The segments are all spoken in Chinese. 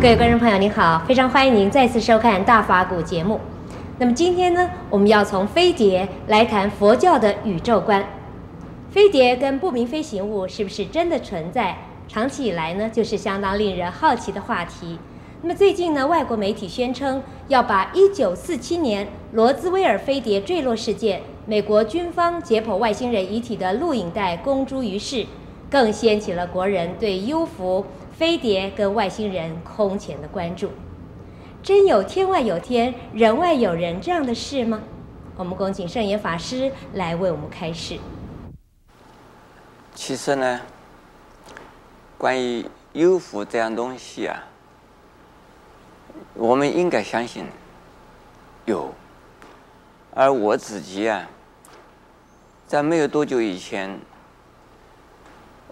各位观众朋友，您好，非常欢迎您再次收看《大法古》节目。那么今天呢，我们要从飞碟来谈佛教的宇宙观。飞碟跟不明飞行物是不是真的存在？长期以来呢，就是相当令人好奇的话题。那么最近呢，外国媒体宣称要把1947年罗兹威尔飞碟坠落事件、美国军方解剖外星人遗体的录影带公诸于世，更掀起了国人对 UFO、飞碟跟外星人空前的关注。真有天外有天，人外有人这样的事吗？我们恭请圣严法师来为我们开示。其实呢，关于 UFO 这样东西啊。我们应该相信有，而我自己啊，在没有多久以前，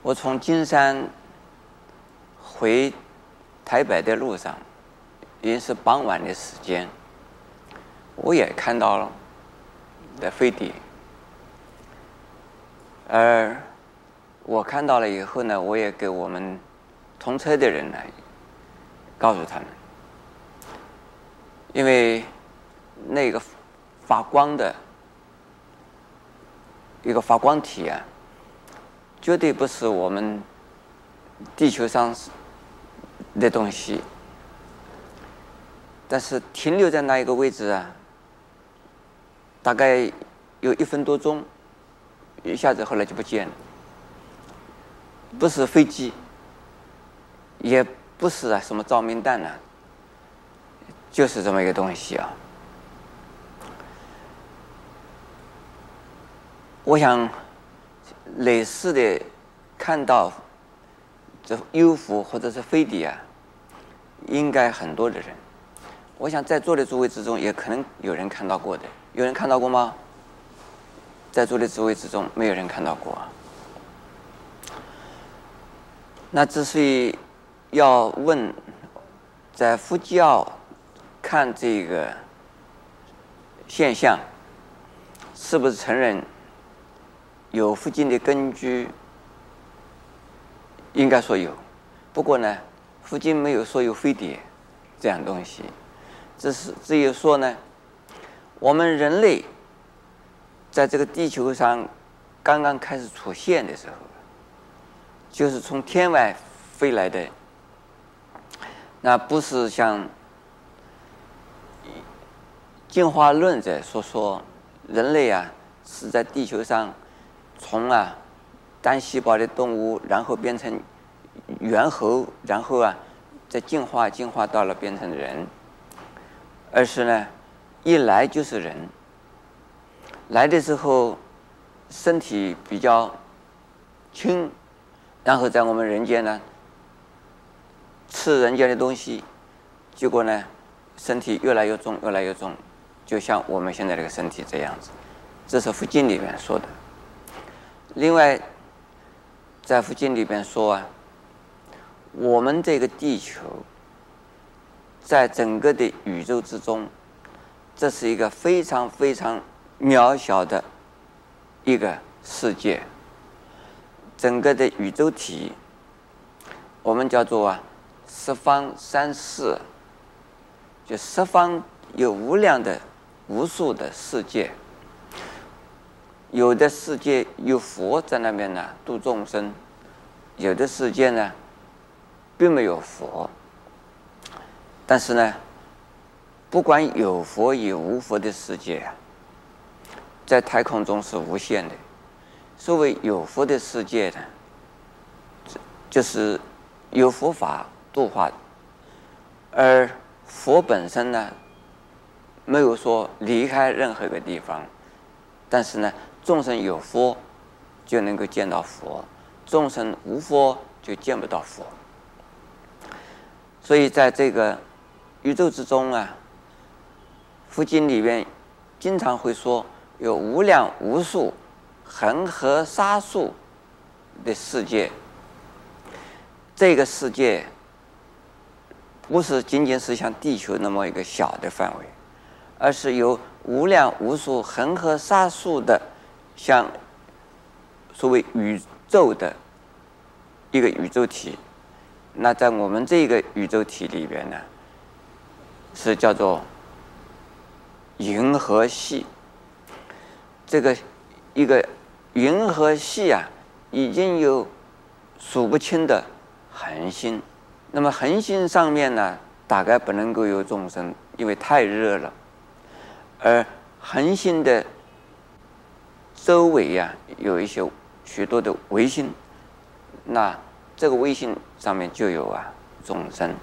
我从金山回台北的路上，已经是傍晚的时间，我也看到了的飞碟，而我看到了以后呢，我也给我们同车的人呢，告诉他们。因为那个发光的一个发光体啊，绝对不是我们地球上的东西，但是停留在那一个位置啊，大概有一分多钟，一下子后来就不见了，不是飞机，也不是啊什么照明弹呐。就是这么一个东西啊！我想类似的看到这优狐或者是飞碟啊，应该很多的人。我想在座的诸位之中，也可能有人看到过的。有人看到过吗？在座的诸位之中，没有人看到过。那之所以要问，在佛教。看这个现象，是不是承认有附近的根据？应该说有，不过呢，附近没有说有飞碟这样东西，只是只有说呢，我们人类在这个地球上刚刚开始出现的时候，就是从天外飞来的，那不是像。进化论者所说，人类啊是在地球上从啊单细胞的动物，然后变成猿猴，然后啊再进化进化到了变成人，而是呢一来就是人，来的时候身体比较轻，然后在我们人间呢吃人间的东西，结果呢身体越来越重，越来越重。就像我们现在这个身体这样子，这是佛经里面说的。另外，在佛经里边说啊，我们这个地球，在整个的宇宙之中，这是一个非常非常渺小的一个世界。整个的宇宙体，我们叫做啊十方三世，就十方有无量的。无数的世界，有的世界有佛在那边呢度众生，有的世界呢并没有佛。但是呢，不管有佛与无佛的世界啊，在太空中是无限的。所谓有佛的世界呢，就是有佛法度化，而佛本身呢，没有说离开任何一个地方，但是呢，众生有佛就能够见到佛，众生无佛就见不到佛。所以在这个宇宙之中啊，佛经里面经常会说有无量无数恒河沙数的世界，这个世界不是仅仅是像地球那么一个小的范围。而是由无量无数恒河沙数的，像所谓宇宙的一个宇宙体，那在我们这个宇宙体里边呢，是叫做银河系。这个一个银河系啊，已经有数不清的恒星。那么恒星上面呢，大概不能够有众生，因为太热了。而恒星的周围呀、有一些许多的卫星，那这个卫星上面就有啊众生。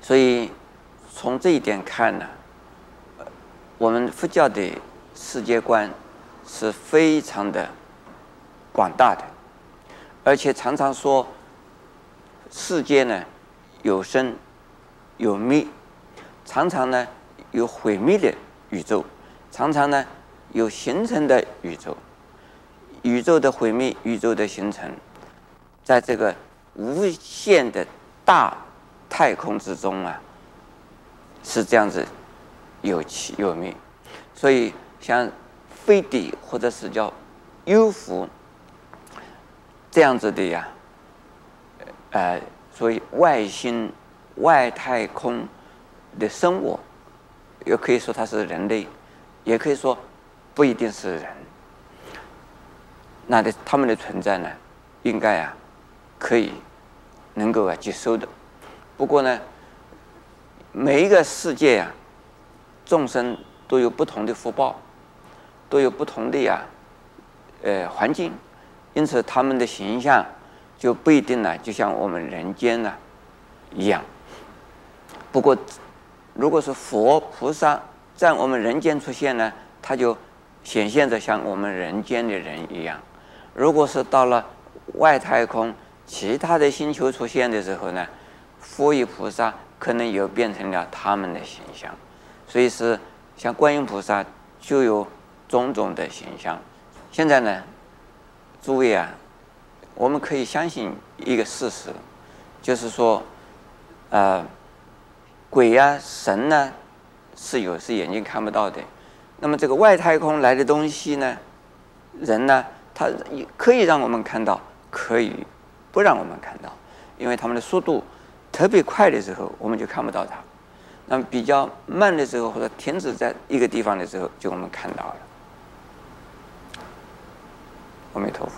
所以从这一点看呢，我们佛教的世界观是非常的广大的，而且常常说世界呢有生有灭，常常呢。有毁灭的宇宙，常常呢有形成的宇宙，宇宙的毁灭，宇宙的形成，在这个无限的大太空之中啊，是这样子有起有灭，所以像飞碟或者是叫 UFO 这样子的呀，呃，所以外星外太空的生物。也可以说它是人类，也可以说不一定是人。那的他们的存在呢，应该啊可以能够啊接受的。不过呢，每一个世界啊，众生都有不同的福报，都有不同的呀呃环境，因此他们的形象就不一定呢，就像我们人间呢一样。不过。如果是佛菩萨在我们人间出现呢，他就显现着像我们人间的人一样；如果是到了外太空其他的星球出现的时候呢，佛与菩萨可能又变成了他们的形象。所以是像观音菩萨就有种种的形象。现在呢，诸位啊，我们可以相信一个事实，就是说，呃。鬼呀、啊，神呢，是有是眼睛看不到的。那么这个外太空来的东西呢，人呢，他可以让我们看到，可以不让我们看到，因为他们的速度特别快的时候，我们就看不到它；那么比较慢的时候，或者停止在一个地方的时候，就我们看到了。阿弥陀佛。